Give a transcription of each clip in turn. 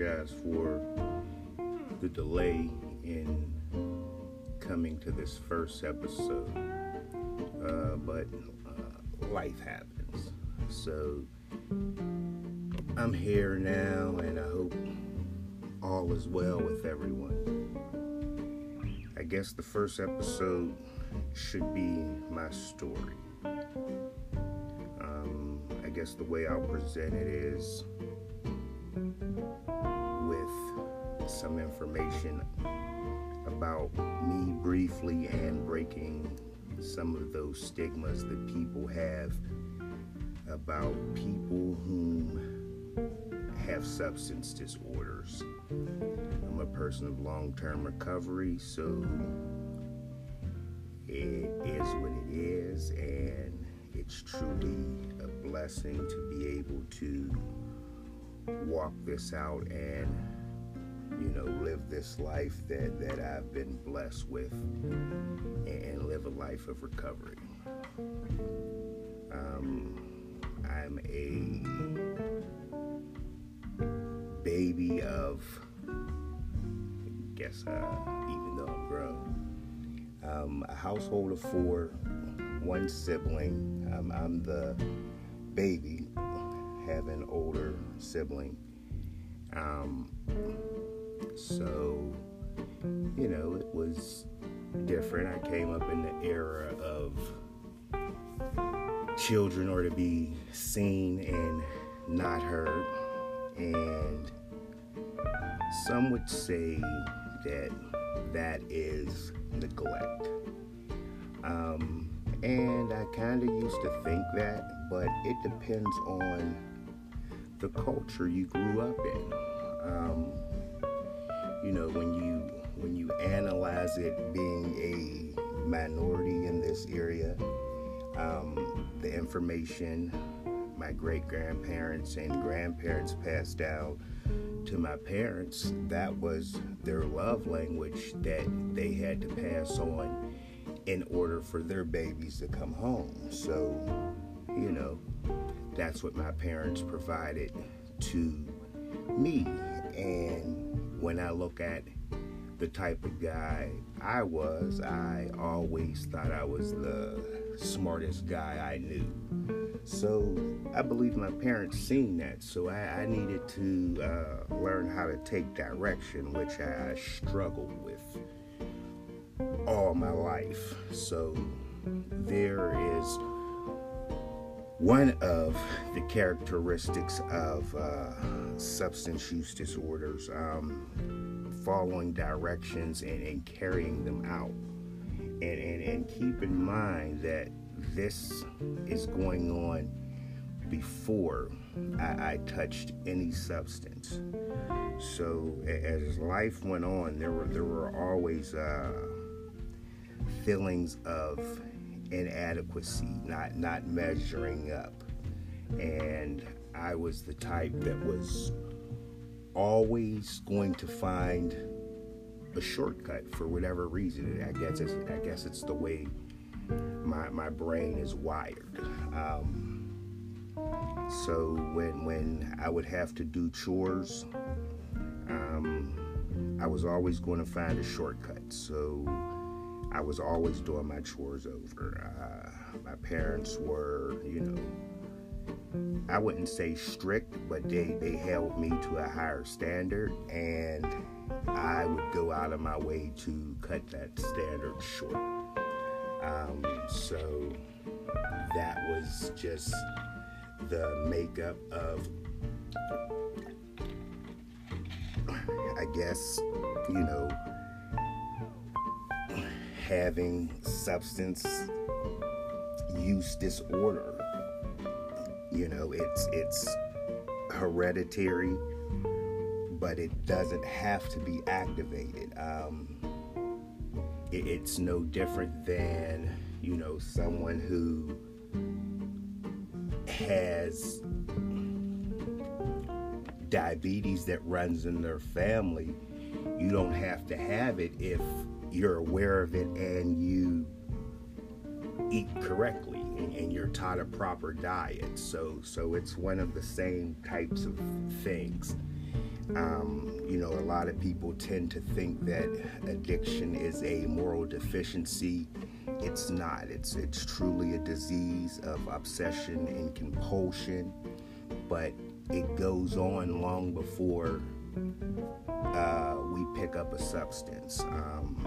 apologize for the delay in coming to this first episode, uh, but uh, life happens. So I'm here now, and I hope all is well with everyone. I guess the first episode should be my story. Um, I guess the way I'll present it is some information about me briefly and breaking some of those stigmas that people have about people whom have substance disorders. I'm a person of long term recovery, so it is what it is, and it's truly a blessing to be able to walk this out and you know live this life that that I've been blessed with and live a life of recovery. Um, I'm a baby of I guess uh, even though I'm grown um, a household of four one sibling. Um, I'm the baby have an older sibling. Um, so, you know, it was different. I came up in the era of children are to be seen and not heard. And some would say that that is neglect. Um, and I kind of used to think that, but it depends on the culture you grew up in. Um, you know when you when you analyze it being a minority in this area um, the information my great grandparents and grandparents passed down to my parents that was their love language that they had to pass on in order for their babies to come home. So you know that's what my parents provided to me. And when I look at the type of guy I was, I always thought I was the smartest guy I knew. So I believe my parents seen that. So I, I needed to uh, learn how to take direction, which I, I struggled with all my life. So there is one of the characteristics of uh, substance use disorders um, following directions and, and, carrying them out. And, and, and keep in mind that this is going on before I, I touched any substance. So as life went on there were there were always uh, feelings of inadequacy, not not measuring up. And I was the type that was always going to find a shortcut for whatever reason. I guess it's, I guess it's the way my my brain is wired. Um, so when when I would have to do chores, um, I was always going to find a shortcut. So I was always doing my chores over. Uh, my parents were, you know, I wouldn't say strict, but they, they held me to a higher standard, and I would go out of my way to cut that standard short. Um, so that was just the makeup of, I guess, you know, having substance use disorder. You know, it's it's hereditary, but it doesn't have to be activated. Um, it, it's no different than you know someone who has diabetes that runs in their family. You don't have to have it if you're aware of it and you eat correctly and, and, you're taught a proper diet so so it's one of the same types of things Um, you know, a lot of people tend to think that addiction is a moral deficiency. It's not. It's it's truly a disease of obsession and compulsion, but it goes on long before uh, we pick up a substance. Um,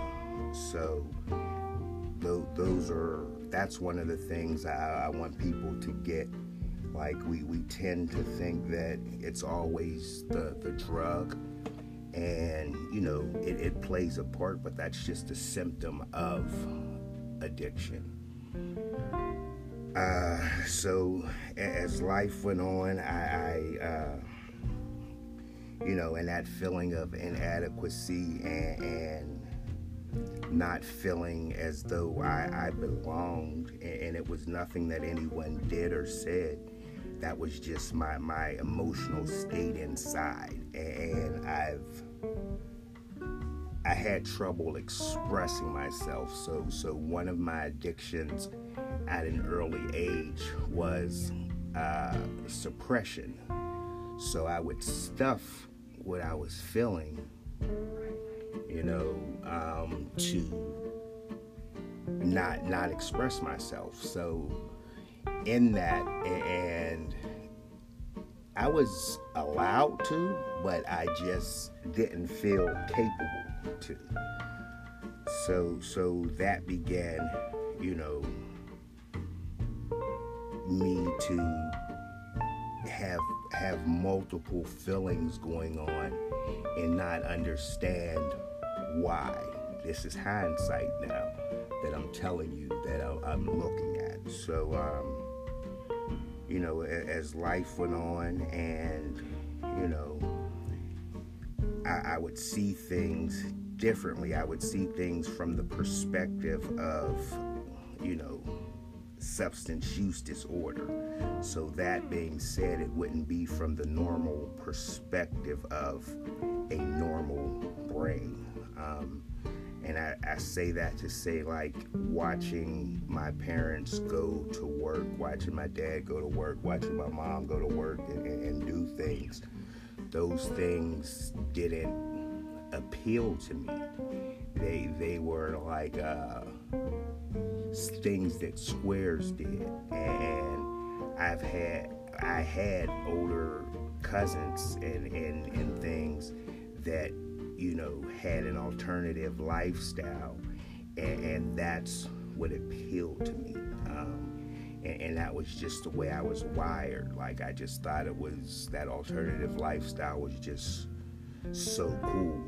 so th- those are that's one of the things I, I want people to get. Like we, we tend to think that it's always the, the drug. And you know it, it plays a part but that's just a symptom of addiction. Uh, so as life went on i, I uh, you know and that feeling of inadequacy and, and not feeling as though I, I belonged and, and, it was nothing that anyone did or said. That was just my my emotional state inside and I've I had trouble expressing myself. So so one of my addictions at an early age was uh, suppression. So I would stuff what I was feeling you know um, to not not express myself so in that and I was allowed to, but I just didn't feel capable to. So so that began, you know, me to have have multiple feelings going on and not understand why. This is hindsight now that I'm telling you that I'm looking at. So um, you know, as life went on, and you know, I, I would see things differently. I would see things from the perspective of, you know, substance use disorder. So, that being said, it wouldn't be from the normal perspective of a normal brain. Um, and I, I, say that to say, like, watching my parents go to work, watching my dad go to work, watching my mom go to work and, and, and do things, those things didn't appeal to me. They, they were like uh, things that squares did. And I've had, I had older cousins and, and, and things that you know, had an alternative lifestyle, and, and that's what appealed to me. Um, and, and, that was just the way I was wired. Like I just thought it was that alternative lifestyle was just so cool.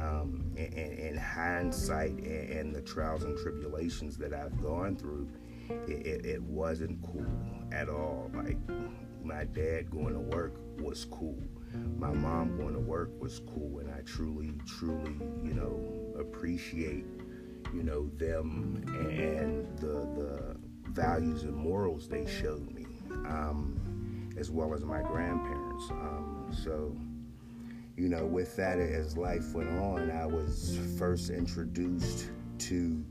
Um, and, in hindsight, and, the trials and tribulations that I've gone through, it, it, it wasn't cool at all. Like my dad going to work was cool my mom going to work was cool, and I truly, truly, you know, appreciate, you know, them and the the values and morals they showed me, um, as well as my grandparents. Um, so, you know, with that, as life went on, I was first introduced to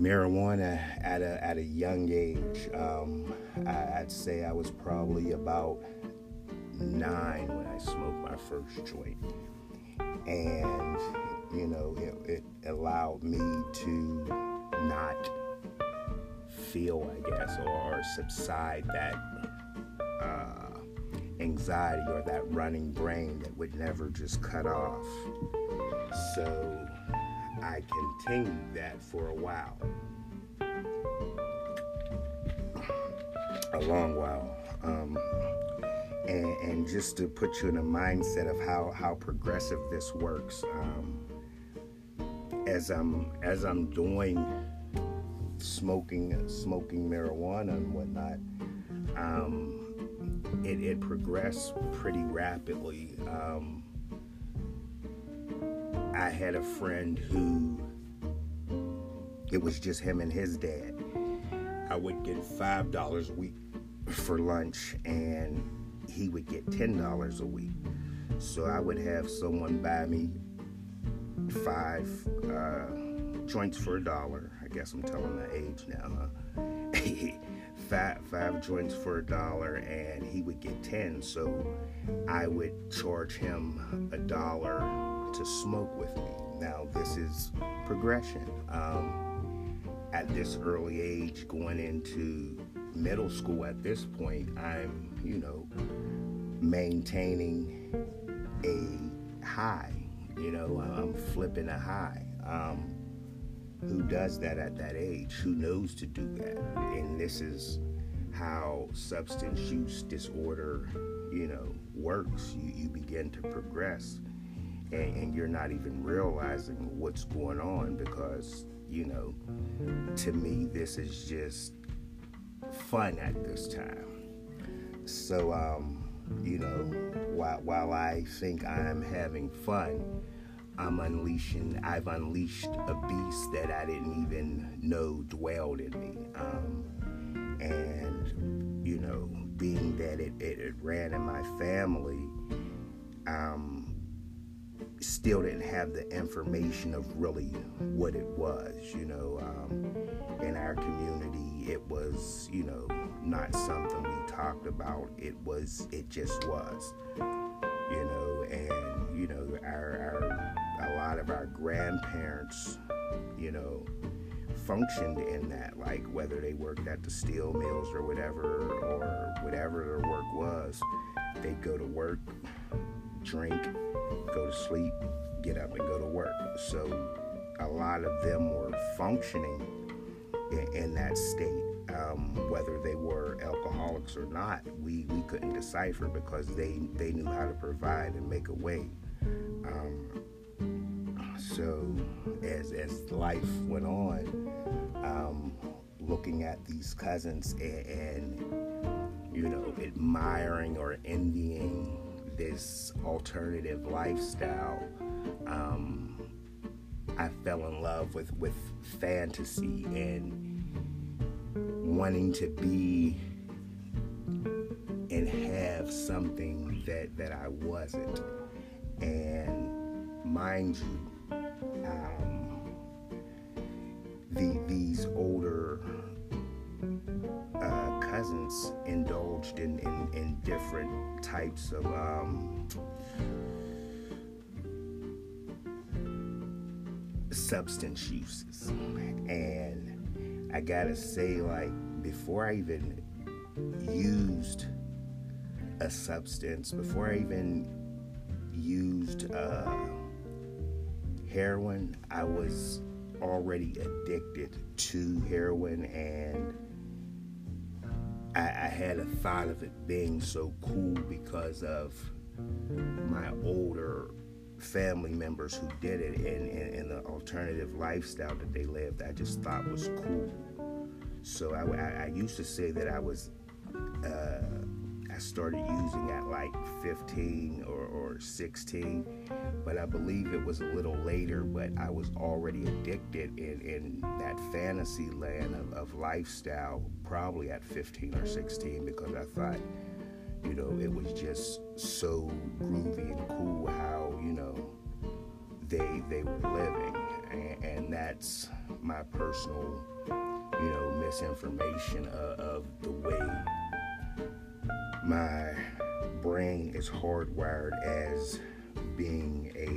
marijuana at a at a young age. Um, I, would say I was probably about nine when I smoked my first joint. And, you know, it, it allowed me to not feel, I guess, or, subside that uh, anxiety or that running brain that would never just cut off. So I continued that for a while. A long while. Um, and, and, just to put you in a mindset of how, how progressive this works um, as I'm as I'm doing smoking smoking marijuana and whatnot um, it, it, progressed pretty rapidly. Um, I had a friend who it was just him and his dad. I would get five dollars a week for lunch and he would get $10 a week. So I would have someone buy me five uh, joints for a dollar. I guess I'm telling my age now, huh? five five joints for a dollar and he would get 10 so i would charge him a dollar to smoke with me now this is progression um, at this early age going into middle school at this point i'm you know maintaining a high you know i'm flipping a high um, who does that at that age? Who knows to do that? And this is how substance use disorder, you know, works. You, you begin to progress and, and you're not even realizing what's going on because, you know, to me, this is just fun at this time. So, um, you know, while, while I think I'm having fun, I'm unleashing, I've unleashed a beast that I didn't even know dwelled in me. Um, and, you know, being that it, it, it ran in my family, um, still didn't have the information of really what it was, you know. Um, in our community, it was, you know, not something we talked about. It was, it just was, you know, and, you know, our, our a lot of our grandparents, you know, functioned in that, like whether they worked at the steel mills or whatever, or whatever their work was, they'd go to work, drink, go to sleep, get up and go to work. So a lot of them were functioning in, that state. Um, whether they were alcoholics or not, we, we couldn't decipher because they, they knew how to provide and make a way. Um, so as as life went on, um, looking at these cousins and, and you know admiring or envying this alternative lifestyle, um, I fell in love with with fantasy and wanting to be and have something that that I wasn't. And mind you, um, the, these older uh, cousins indulged in, in, in, different types of um, substance uses. And I gotta say, like, before I even used a substance, before I even used uh, heroin, I was already addicted to heroin and I, I, had a thought of it being so cool because of my older family members who did it and, and, and the alternative lifestyle that they lived I just thought was cool. So I, I, I used to say that I was uh, I started using at like 15 or, or 16, but I believe it was a little later. But I was already addicted in, in that fantasy land of, of lifestyle, probably at 15 or 16, because I thought, you know, it was just so groovy and cool how, you know, they they were living. And, and that's my personal, you know, misinformation of, of the way my brain is hardwired as being a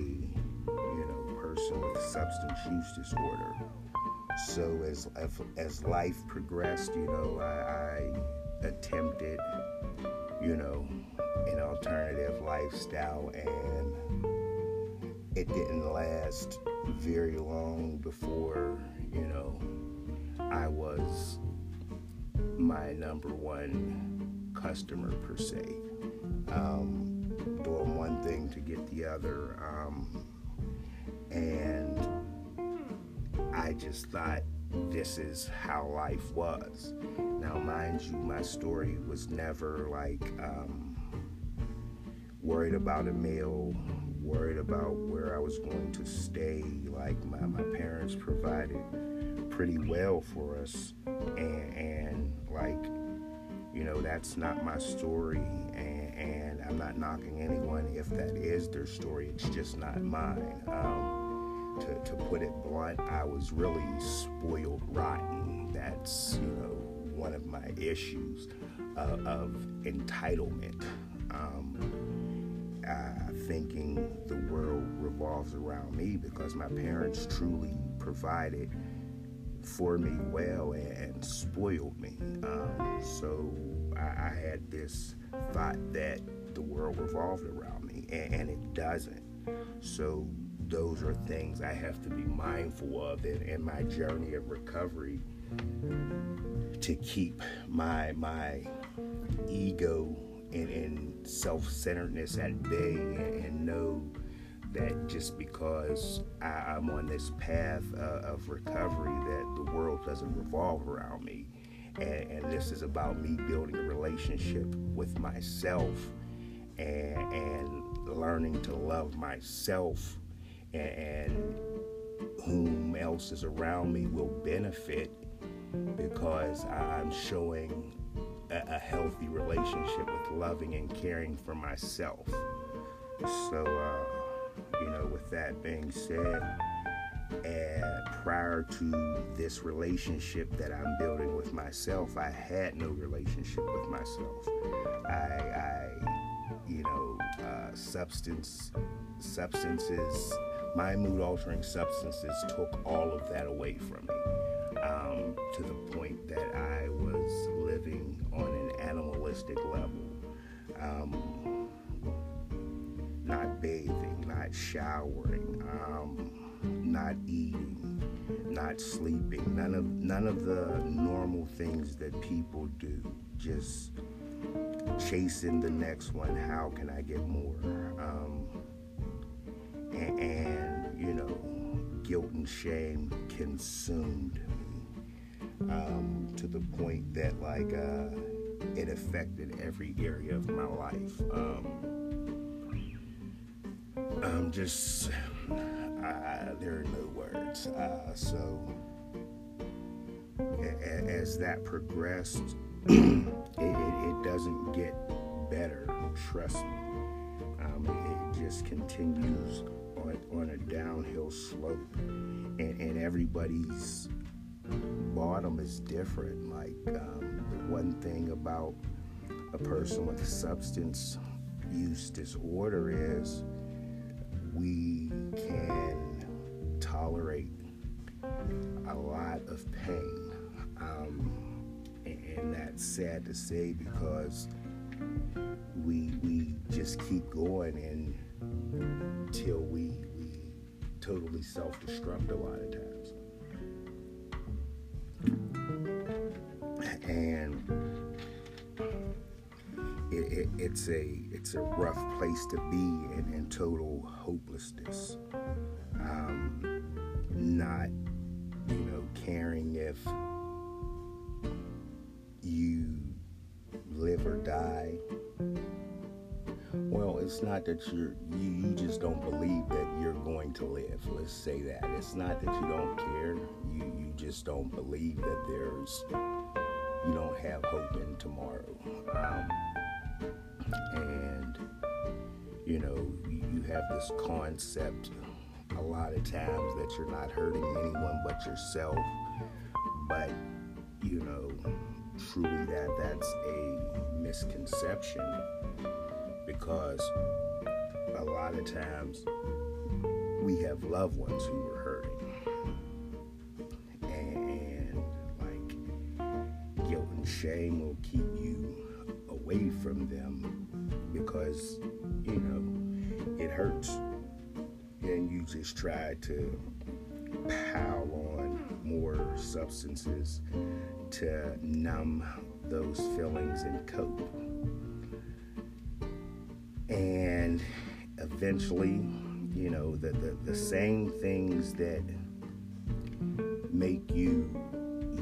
you know person with substance use disorder. So as as life progressed, you know, I, I attempted, you know, an alternative lifestyle, and it didn't last very long before you know I was my number one customer per se. Um, doing one thing to get the other. Um, and I just thought this is how life was. Now, mind you, my story was never like um, worried about a meal, worried about where I was going to stay. Like, my, my parents provided pretty well for us. And, and like, you know, that's not my story, and, and, I'm not knocking anyone if that is their story. It's just not mine. Um, to, to put it blunt, I was really spoiled rotten. That's, you know, one of my issues uh, of entitlement. Um, uh, thinking the world revolves around me because my parents truly provided for me well and, and spoiled me. Um, so I, I, had this thought that the world revolved around me, and, and, it doesn't. So those are things I have to be mindful of in, in my journey of recovery to keep my my ego and, and self-centeredness at bay and, and know that just because I, am on this path uh, of recovery, that the world doesn't revolve around me. And, and, this is about me building a relationship with myself and, and learning to love myself and, and whom else is around me will benefit because I'm showing a, a healthy relationship with loving and caring for myself. So, uh, you know, with that being said, and prior to this relationship that I'm building with myself, I had no relationship with myself. I, I you know, substance, substances, my mood altering substances took all of that away from me um, to the point that I was living on an animalistic level. Um, not bathing, not showering, um, not eating, not sleeping. None of none of the normal things that people do. Just chasing the next one. How can I get more? Um, and, and, you know, guilt and shame consumed me um, to the point that like uh, it affected every area of my life. Um, I'm just, uh, there are no words. Uh, so, as that progressed, it, it, it, doesn't get better, trust me. Um, it, it, just continues on, on a downhill slope, and, and everybody's bottom is different. Like, um, one thing about a person with a substance use disorder is we can tolerate a lot of pain. Um, and, and that's sad to say because we we just keep going until we we totally self-destruct a lot of times. And it, it, it's a it's a rough place to be in, total hopelessness. Um, not you know caring if you live or die. Well, it's not that you're you, you just don't believe that you're going to live. Let's say that. It's not that you don't care. You you just don't believe that there's you don't have hope in tomorrow. Um, and you know you have this concept a lot of times that you're not hurting anyone but yourself. But you know truly that that's a misconception because a lot of times we have loved ones who were hurting. And like guilt and shame will keep from them because, you know, it hurts. And you just try to pile on more substances to numb those feelings and cope. And eventually, you know, the, the, the same things that make you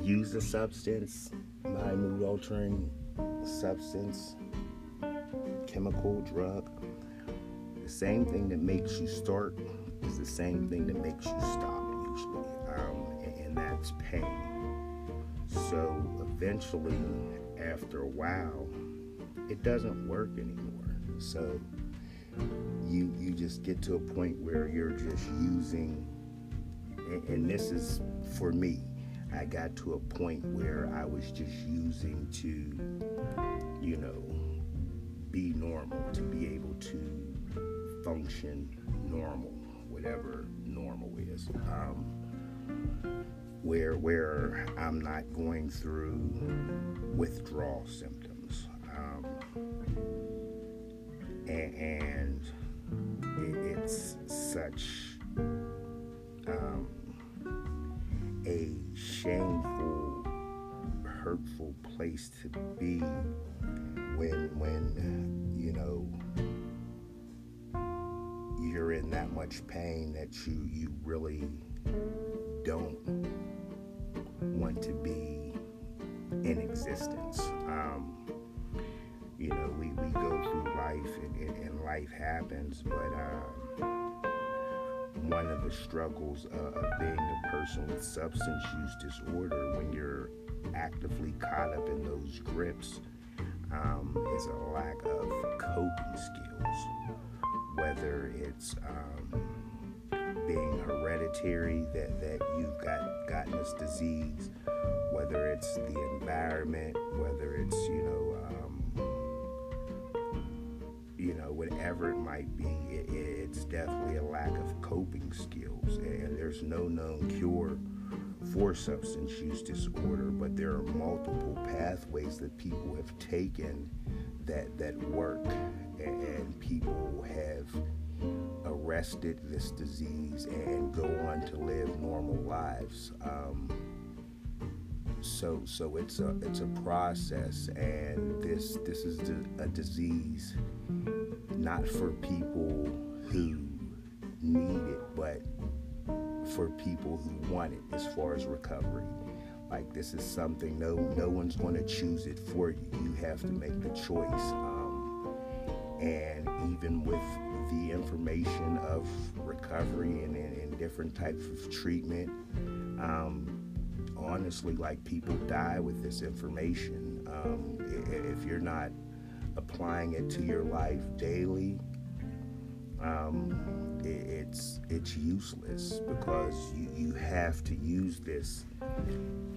use a substance, my mood altering substance, chemical, drug, the same thing that makes you start is the same thing that makes you stop, usually, um, and, that's pain. So eventually, after a while, it doesn't work anymore. So you you just get to a point where you're just using, and, and this is for me. I got to a point where I was just using to, you know, be normal, to be able to function normal, whatever normal is. Um, where where I'm not going through withdrawal symptoms, um, and, and it, it's such much pain that you you really don't want to be in existence. Um, you know, we, we go through life and, and, and life happens, but um, one of the struggles uh, of being a person with substance use disorder when you're actively caught up in those grips um, is a lack of coping skills, whether it's um, being hereditary that, that you've got gotten this disease, whether it's the environment, whether it's you know um, you know whatever it might be, it, it's definitely a lack of coping skills, and there's no known cure for substance use disorder, but there are multiple pathways that people have taken that that work, and people have arrested this disease and go on to live normal lives. Um, so so it's a it's a process, and this this is a disease not for people who need it, but for people who want it as far as recovery. Like this is something no no one's going to choose it for you. You have to make the choice. Um, and even with the information of recovery and, and, and different types of treatment, um, honestly, like people die with this information. Um, if you're not applying it to your life daily, um, it, it's it's useless because you, you have to use this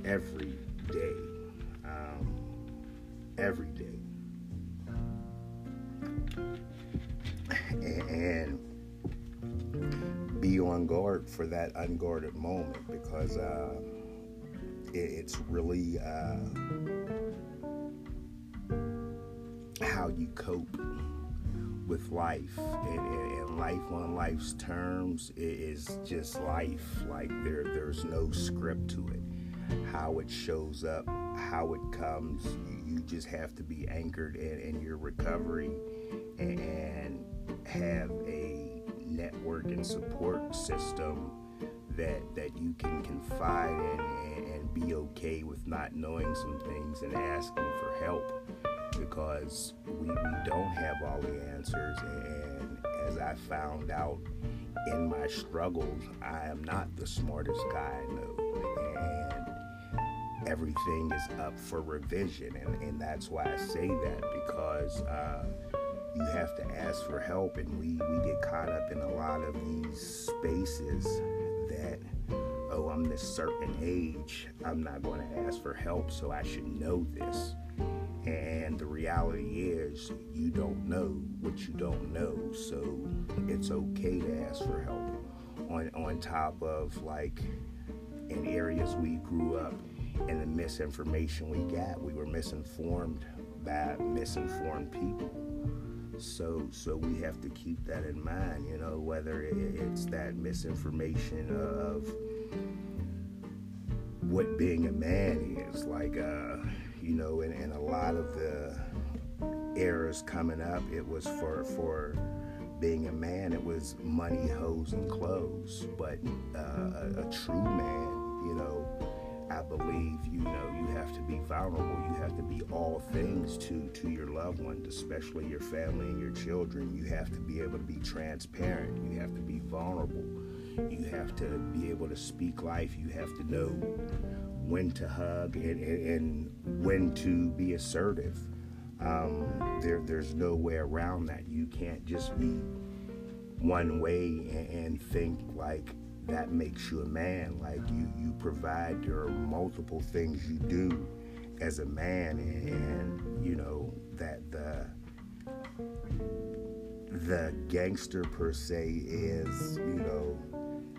every day, um, every day, and, be on guard for that unguarded moment because uh, it, it's really uh, how you cope with life and, and, life on life's terms is just life. Like there there's no script to it. How it shows up how it comes you, you just have to be anchored in, in your recovery. And have a network and support system that that you can confide in and, and be okay with not knowing some things and asking for help because we, we don't have all the answers. And as I found out in my struggles, I am not the smartest guy I know. And everything is up for revision. And, and that's why I say that because uh, you have to ask for help. And we, we get caught up in a lot of these spaces that oh, I'm this certain age, I'm not going to ask for help, so I should know this. And the reality is, you don't know what you don't know, so it's okay to ask for help. On, on top of like in areas we grew up and the misinformation we got, we were misinformed by misinformed people. So, so we have to keep that in mind, you know, whether it's that misinformation of what being a man is, like, uh, you know, and, and a lot of the eras coming up, it was for for being a man, it was money, hoes, and clothes. But uh, a, a true man, you know, I believe you know you have to be vulnerable. You have to be all things to to your loved ones, especially your family and your children. You have to be able to be transparent. You have to be vulnerable. You have to be able to speak life. You have to know when to hug and, and, and when to be assertive. Um, there, there's no way around that. You can't just be one way and, and think like that makes you a man. Like you, you provide. There are multiple things you do as a man, and, and you know that the the gangster per se is, you know,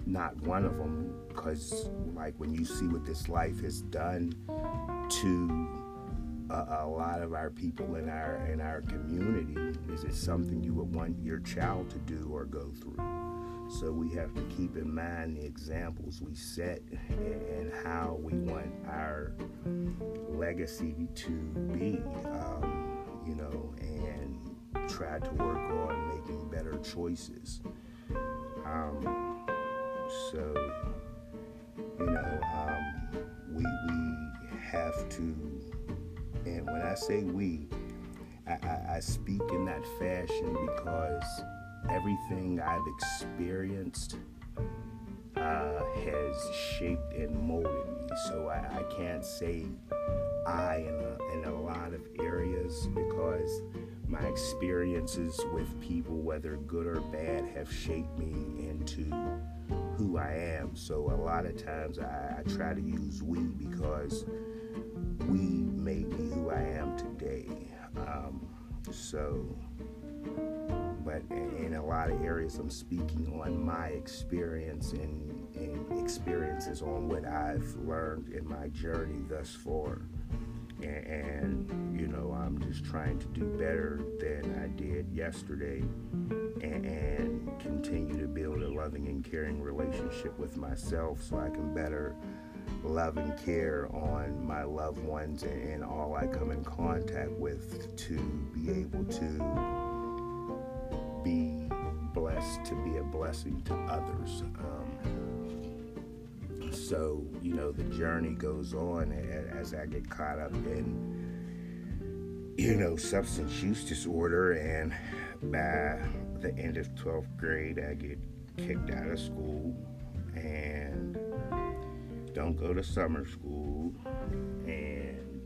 not one of them. Because like when you see what this life has done to a, a, lot of our people in our in our community, is it something you would want your child to do or go through? So we have to keep in mind the examples we set and how we want our legacy to be, um, you know, and try to work on making better choices. Um, so, you know, um, we, we have to, and when I say we, I, I, I speak in that fashion because everything I've experienced uh, has shaped and molded me. So I, I can't say I in a, in a lot of areas because my experiences with people, whether good or bad, have shaped me into who I am. So a lot of times I, I try to use we because we made me who I am today. Um, so but in a lot of areas, I'm speaking on my experience and, and experiences on what I've learned in my journey thus far. And, and, you know, I'm just trying to do better than I did yesterday and, and continue to build a loving and caring relationship with myself so I can better love and care on my loved ones and, and all I come in contact with to be able to be blessed to be a blessing to others. Um, so, you know, the journey goes on as I get caught up in, you know, substance use disorder. And by the end of 12th grade, I get kicked out of school and don't go to summer school. And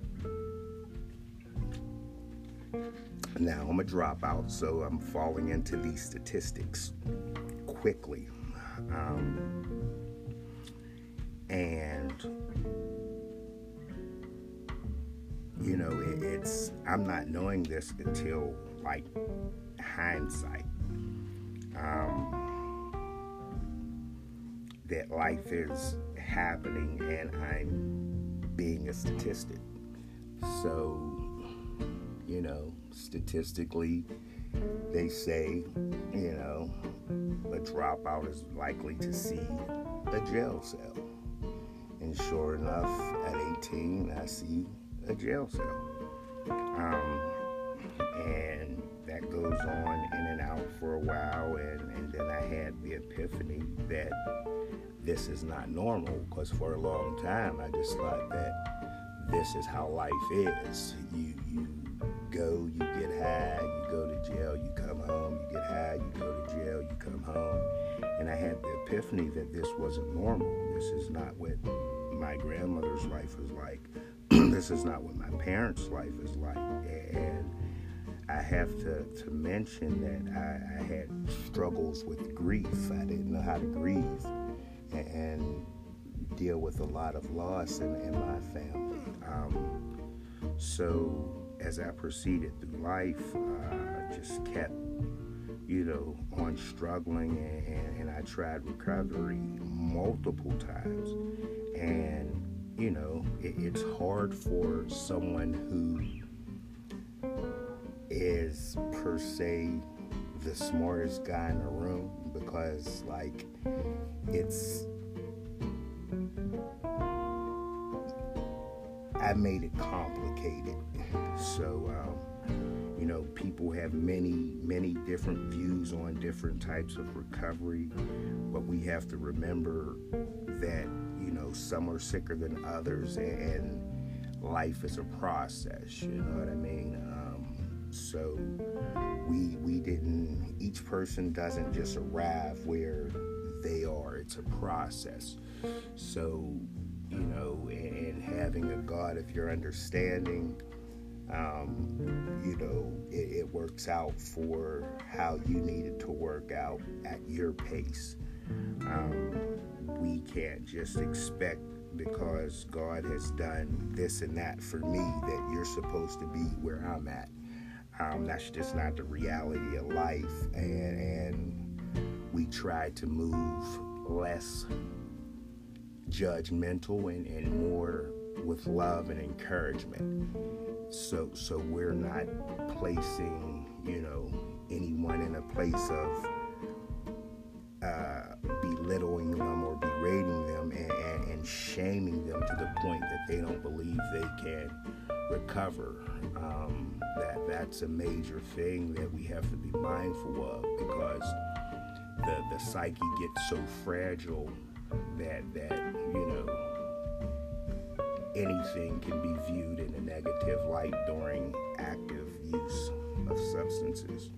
Now I'm a dropout, so I'm falling into these statistics quickly. Um, and you know, it, it's I'm not knowing this until like hindsight. Um, that life is happening and I'm being a statistic. So you know, statistically, they say, you know, a dropout is likely to see a jail cell. And sure enough, at 18, I see a jail cell. Um, and that goes on in and out for a while. And, and then I had the epiphany that this is not normal because for a long time I just thought that this is how life is. You, you go, you epiphany that this wasn't normal. This is not what my grandmother's life was like. this is not what my parents' life is like. And I have to, to mention that I, I had struggles with grief. I didn't know how to grieve and, and deal with a lot of loss in, in my family. Um, so as I proceeded through life, uh, I just kept, you know, on struggling, and, and I tried recovery multiple times. And, you know, it, it's hard for someone who is per se the smartest guy in the room because, like, it's I made it complicated. So, um, know, people have many, many different views on different types of recovery, but we have to remember that, you know, some are sicker than others, and life is a process, you know what I mean? Um, so, we, we didn't, each person doesn't just arrive where they are, it's a process. So, you know, and having a God of your understanding, um, you know, it, it, works out for how you need it to work out at your pace. Um, we can't just expect because God has done this and that for me that you're supposed to be where I'm at. Um, that's just not the reality of life, and, and we try to move less judgmental and, and more with love and encouragement. So so we're not placing, you know, anyone in a place of uh, belittling them or berating them and, and, and, shaming them to the point that they don't believe they can recover. Um, that that's a major thing that we have to be mindful of because the the psyche gets so fragile that that you know anything can be viewed in a negative light during active use of substances.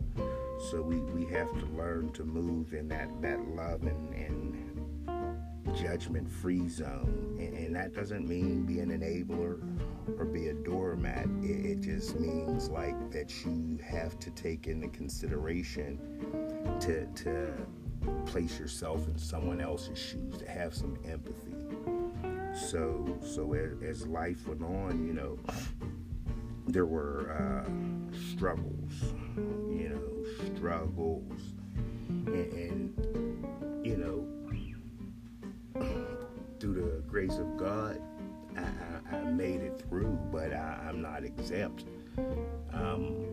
So we, we have to learn to move in that, that love and, and judgment free zone. And, and, that doesn't mean be an enabler or be a doormat. It, it just means like that you have to take into consideration to, to place yourself in someone else's shoes, to have some empathy so so as, as life went on, you know, there were uh, struggles, you know, struggles, and, and you know, through the grace of God, I, I, made it through, but I, am not exempt. Um,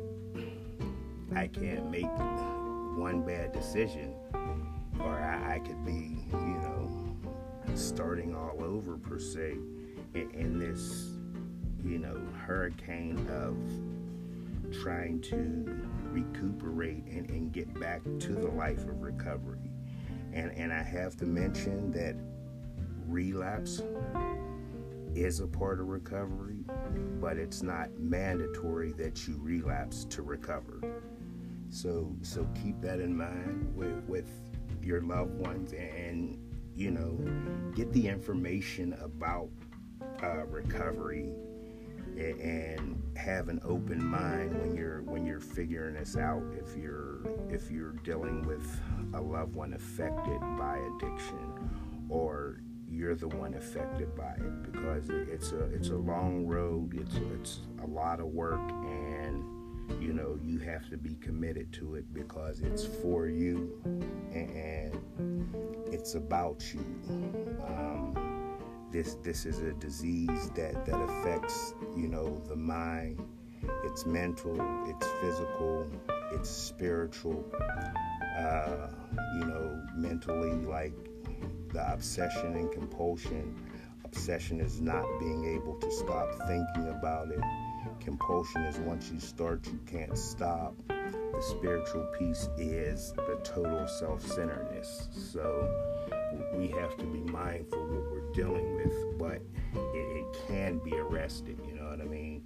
I can't make one bad decision, or I, I could be, you know, starting all over per se in, in this you know hurricane of trying to recuperate and, and get back to the life of recovery. And and I have to mention that relapse is a part of recovery but it's not mandatory that you relapse to recover. So so keep that in mind with with your loved ones and you know, get the information about uh, recovery and have an open mind when you're when you're figuring this out if you're if you're dealing with a loved one affected by addiction or you're the one affected by it because it's a it's a long road it's it's a lot of work and you know you have to be committed to it because it's for you and it's about you. Um, this this is a disease that that affects you know the mind. It's mental it's physical it's spiritual. Uh, you know mentally like the obsession and compulsion. Obsession is not being able to stop thinking about it compulsion is once you start, you can't stop. The spiritual piece is the total self centeredness. So we have to be mindful what we're dealing with, but it, it, can be arrested, you know what I mean?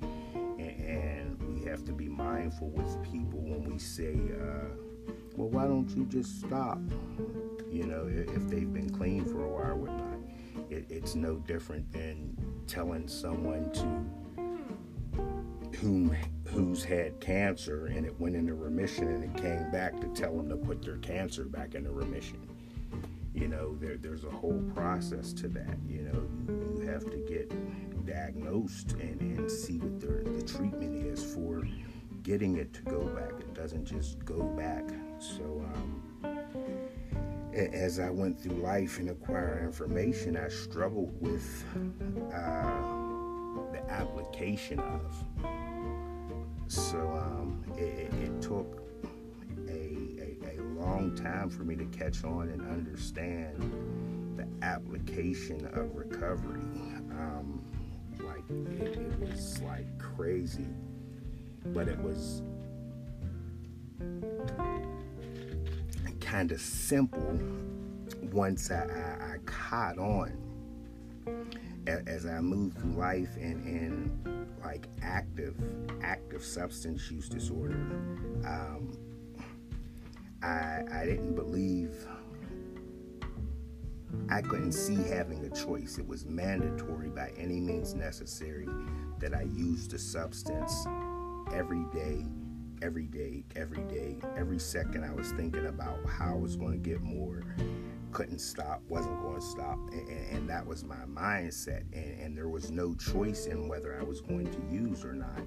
And, and we have to be mindful with people when we say, uh, well, why don't you just stop? You know, if, if they've been clean for a while or whatnot. It, it's no different than telling someone to whom who's had cancer and it went into remission and it came back to tell them to put their cancer back into remission. You know, there, there's a whole process to that. You know, you have to get diagnosed and, and see what the, the treatment is for getting it to go back. It doesn't just go back. So, um, as I went through life and acquired information, I struggled with uh, the application of so um, it, it, took a, a, a, long time for me to catch on and understand the application of recovery. Um, like it, it was like crazy, but it was kind of simple once I, I, I caught on as I moved through life and, and like active active substance use disorder. Um, I I didn't believe I couldn't see having a choice. It was mandatory by any means necessary that I use the substance every day, every day, every day, every second. I was thinking about how I was going to get more couldn't stop, wasn't going to stop, and, and that was my mindset. And, and, there was no choice in whether I was going to use or not.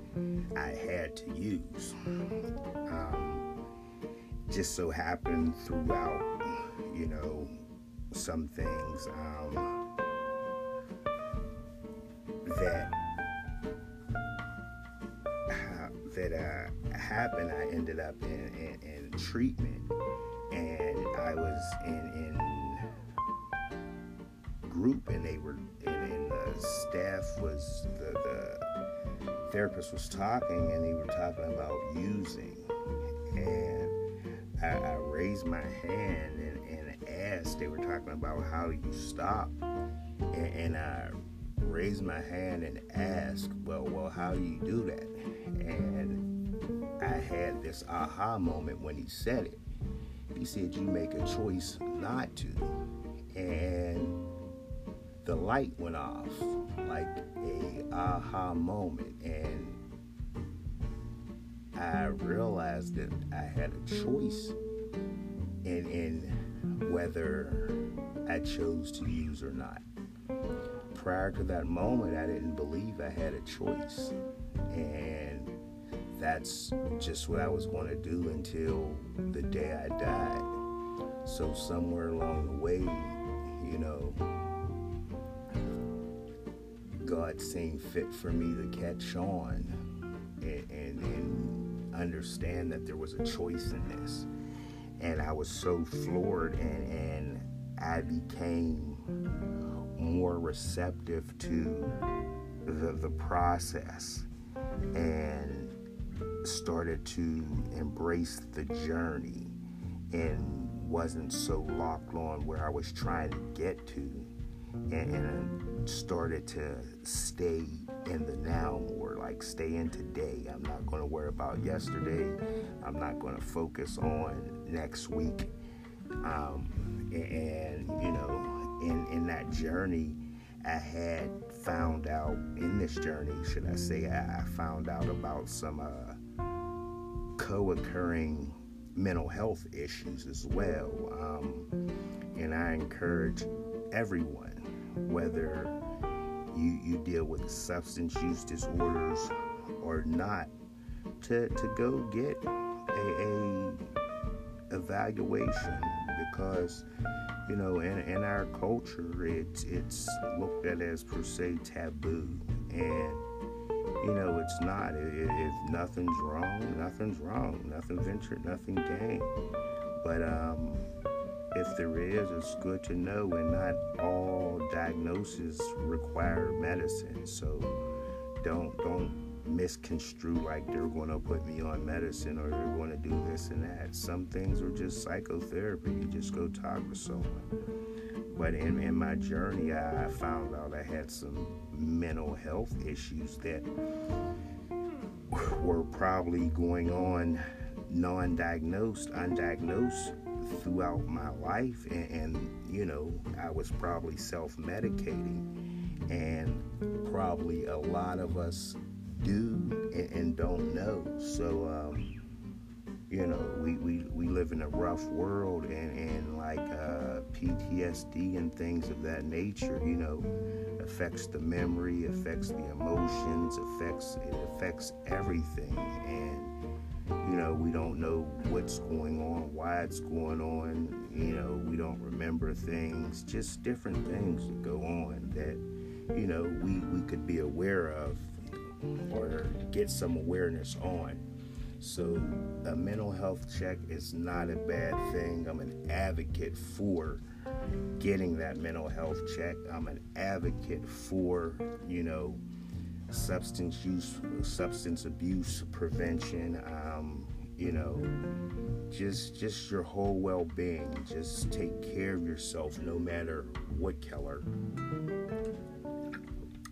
I had to use. Um, just so happened throughout, you know, some things um, that that uh, happened. I ended up in, in, in treatment I was in in group, and they were and, and the staff was the, the therapist was talking, and they were talking about using, and I, I raised my hand and, and asked. They were talking about how you stop, and, and I raised my hand and asked, well, well, how do you do that? And I had this aha moment when he said it he said you make a choice not to. And the light went off like a aha moment and I realized that I had a choice in in whether I chose to use or not. Prior to that moment I didn't believe I had a choice. And that's just what I was going to do until the day I died. So, somewhere along the way, you know, God seemed fit for me to catch on and, and, and understand that there was a choice in this. And I was so floored, and, and I became more receptive to the, the process. And started to embrace the journey and wasn't so locked on where I was trying to get to and, and started to stay in the now more like stay in today. I'm not going to worry about yesterday. I'm not going to focus on next week. Um, and, and you know in in that journey i had found out in this journey should i say i found out about some uh, co occurring mental health issues as well. Um, and I encourage everyone, whether you, you deal with substance use disorders or not, to, to go get a, a evaluation because you know in, in our culture it's it's looked at as per se taboo and you know, it's not. If nothing's wrong, nothing's wrong. Nothing ventured, nothing gained. But um, if there is, it's good to know, and not all diagnoses require medicine. So don't don't misconstrue like they're going to put me on medicine or they're going to do this and that. Some things are just psychotherapy. You just go talk with someone. But in, in my journey, I found out I had some mental health issues that were probably going on non diagnosed, undiagnosed throughout my life. And, and you know, I was probably self medicating. And probably a lot of us do and, and don't know. So, um, you know, we, we, we live in a rough world and, and like uh, PTSD and things of that nature, you know, affects the memory, affects the emotions, affects it affects everything. And, you know, we don't know what's going on, why it's going on, you know, we don't remember things, just different things that go on that, you know, we, we could be aware of or get some awareness on so, a mental health check is not a bad thing. I'm an advocate for getting that mental health check. I'm an advocate for, you know, substance use, substance abuse prevention. Um, you know, just just your whole well-being. Just take care of yourself, no matter what color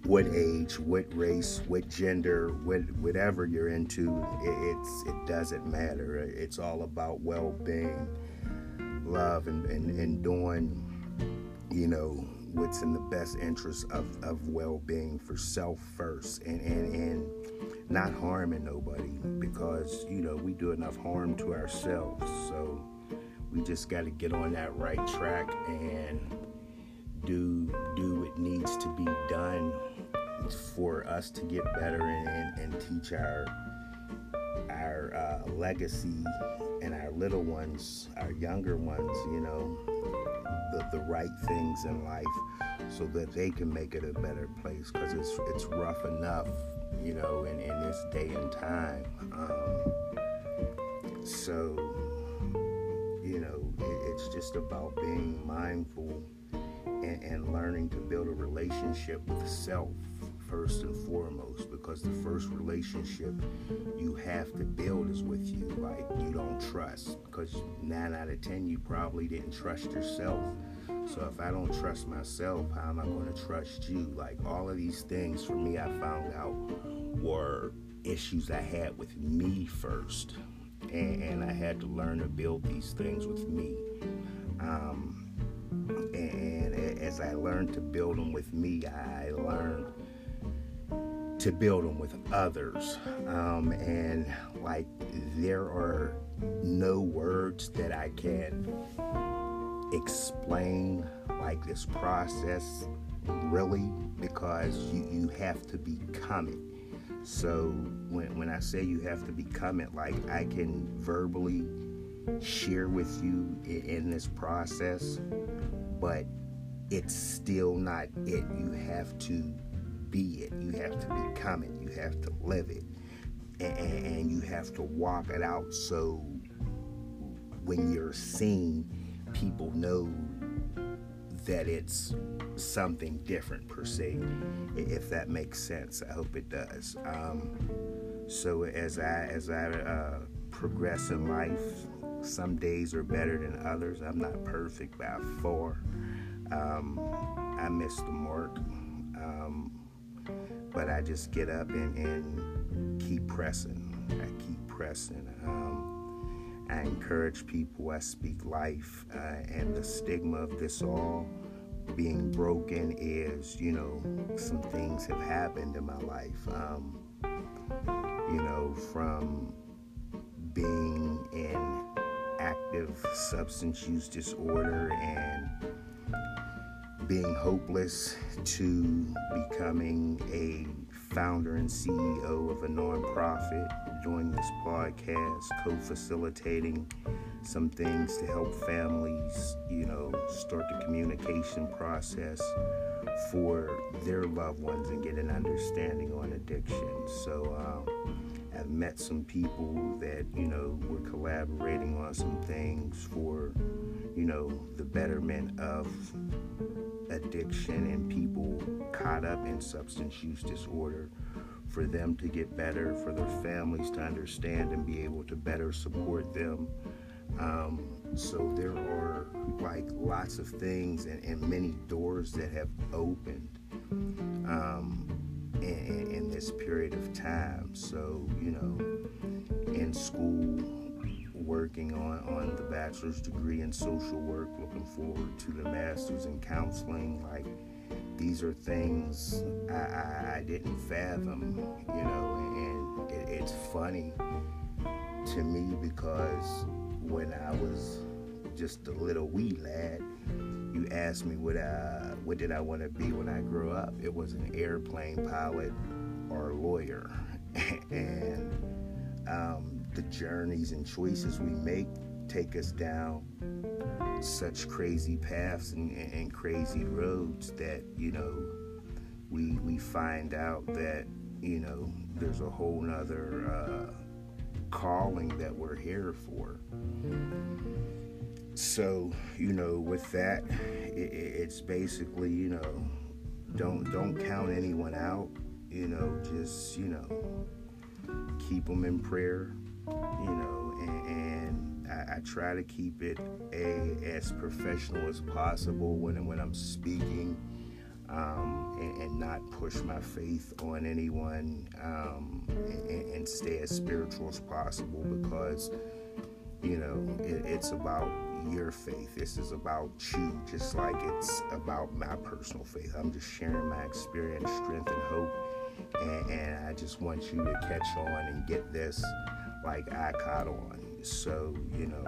what age, what race, what gender, what whatever you're into, it, it's it doesn't matter. It's all about well-being, love, and, and, and doing, you know, what's in the best interest of, of well-being for self first, and, and and not harming nobody because you know we do enough harm to ourselves. So we just got to get on that right track and do do what needs to be done for us to get better and, and, and teach our our uh, legacy and our little ones, our younger ones, you know, the, the right things in life so that they can make it a better place because it's, it's rough enough, you know, in, in this day and time. Um, so, you know, it, it's just about being mindful and, and learning to build a relationship with self first and foremost because the first relationship you have to build is with you like you don't trust because nine out of ten you probably didn't trust yourself. So if i don't trust myself how am i going to trust you? Like all of these things for me i found out were issues i had with me first and, and i had to learn to build these things with me. Um, and as I learned to build them with me, I learned to build them with others. Um, and like, there are no words that I can explain like this process really because you, you have to become it. So when, when I say you have to become it, like I can verbally share with you in, in this process, but it's still not it. You have to be it. You have to become it. You have to live it. And, and you have to walk it out so when you're seen, people know that it's something different per se, if that makes sense. I hope it does. Um, so as I as I uh, progress in life, some days are better than others. I'm not perfect by far. Um, I miss the mark. Um, but I just get up and, and keep pressing. I keep pressing. Um, I encourage people. I speak life, uh, and the stigma of this all being broken is, you know, some things have happened in my life. Um, you know, from being in active substance use disorder and being hopeless to becoming a founder and CEO of a nonprofit, doing this podcast, co facilitating some things to help families, you know, start the communication process for their loved ones and get an understanding on addiction. So, um, I've met some people that, you know, we're collaborating on some things for, you know, the betterment of addiction and people caught up in substance use disorder for them to get better, for their families to understand and be able to better support them. Um, so there are like lots of things and, and many doors that have opened um, in, in this period of time. So, you know, in school, working on, on the bachelor's degree in social work, looking forward to the master's in counseling. Like, these are things I, I, I didn't fathom, you know, and it, it's funny to me because when I was just a little wee lad, you asked me what I, what did I want to be when I grew up. It was an airplane pilot or a lawyer, and um, the journeys and choices we make take us down such crazy paths and, and crazy roads that you know we we find out that you know there's a whole nother uh, calling that we're here for so you know with that it, it's basically you know don't don't count anyone out you know just you know keep them in prayer you know, and, and I, I, try to keep it a as professional as possible when when I'm speaking, um, and, and, not push my faith on anyone, um, and, and, stay as spiritual as possible because you know it, it's about your faith. This is about you, just like it's about my personal faith. I'm just sharing my experience, strength, and hope. And, and, I just want you to catch on and get this like I caught on. So, you know,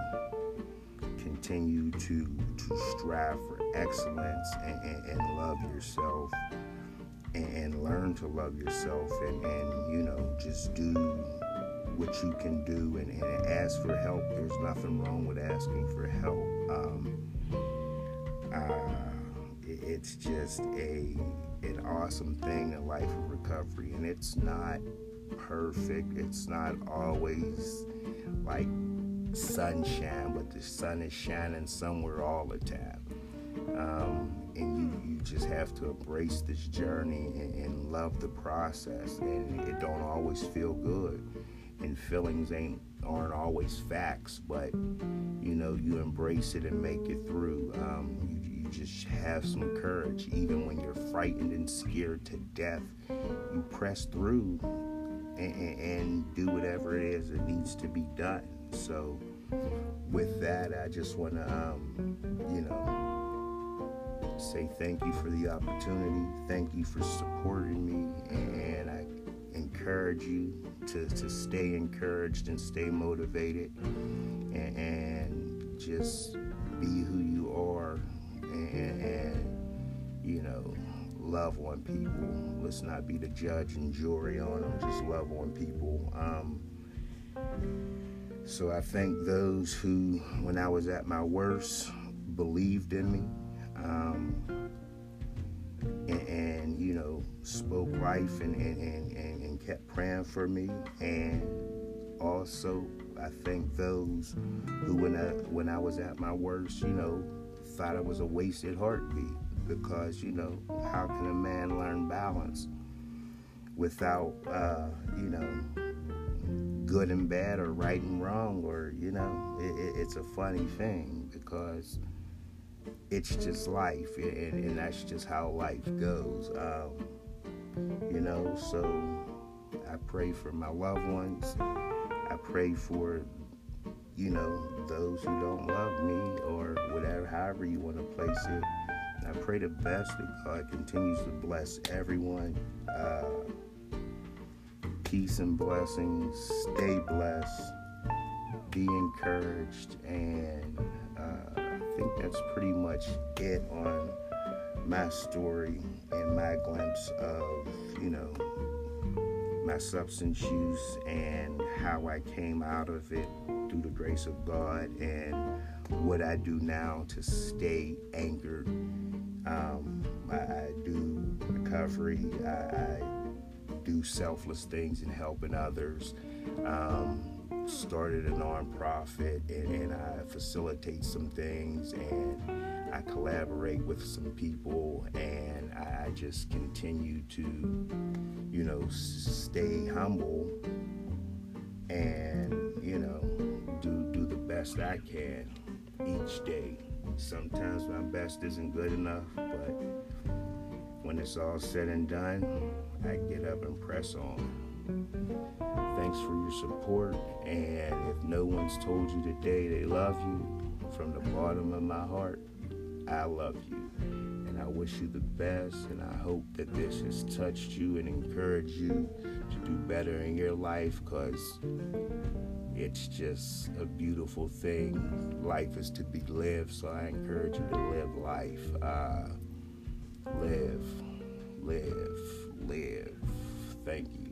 continue to to strive for excellence and, and, and love yourself and, learn to love yourself and, and you know just do what you can do and, and ask for help there's nothing wrong with asking for help um, uh, it, it's just a an awesome thing in life of recovery and it's not perfect it's not always like sunshine, but the sun is shining somewhere all the time. Um, and you, you just have to embrace this journey and, and love the process. And it don't always feel good, and feelings ain't aren't always facts, but you know you embrace it and make it through. Um, you, you just have some courage, even when you're frightened and scared to death. You press through and, and, and do whatever it is that needs to be done. So, with that, I just want to, um, you know, say thank you for the opportunity. Thank you for supporting me, and I encourage you to, to stay encouraged and stay motivated, and, and just be who you are, and, and you know love on people. Let's not be the judge and jury on them. Just love on people. Um, so I thank those who, when I was at my worst, believed in me. Um, and, and, you know, spoke life and, and, and, and kept praying for me. And also, I thank those who, when I, when I was at my worst, you know, thought it was a wasted heartbeat because you know how can a man learn balance without uh, you know good and bad or right and wrong or you know it, it's a funny thing because it's just life and, and that's just how life goes um, you know so i pray for my loved ones i pray for you know those who don't love me or whatever however you want to place it I pray the best that God continues to bless everyone. Uh, peace and blessings. Stay blessed. Be encouraged. And uh, I think that's pretty much it on my story and my glimpse of, you know, my substance use and how I came out of it through the grace of God and what I do now to stay anchored um, I, I, do recovery. I, I, do selfless things in helping others. Um, started a nonprofit and, and I facilitate some things and I collaborate with some people and I just continue to, you know, stay humble and, you know, do, do the best I can each day. Sometimes my best isn't good enough, but when it's all said and done, I get up and press on. Thanks for your support, and if no one's told you today they love you, from the bottom of my heart, I love you. I wish you the best, and I hope that this has touched you and encouraged you to do better in your life because it's just a beautiful thing. Life is to be lived, so I encourage you to live life. Uh, live, live, live. Thank you.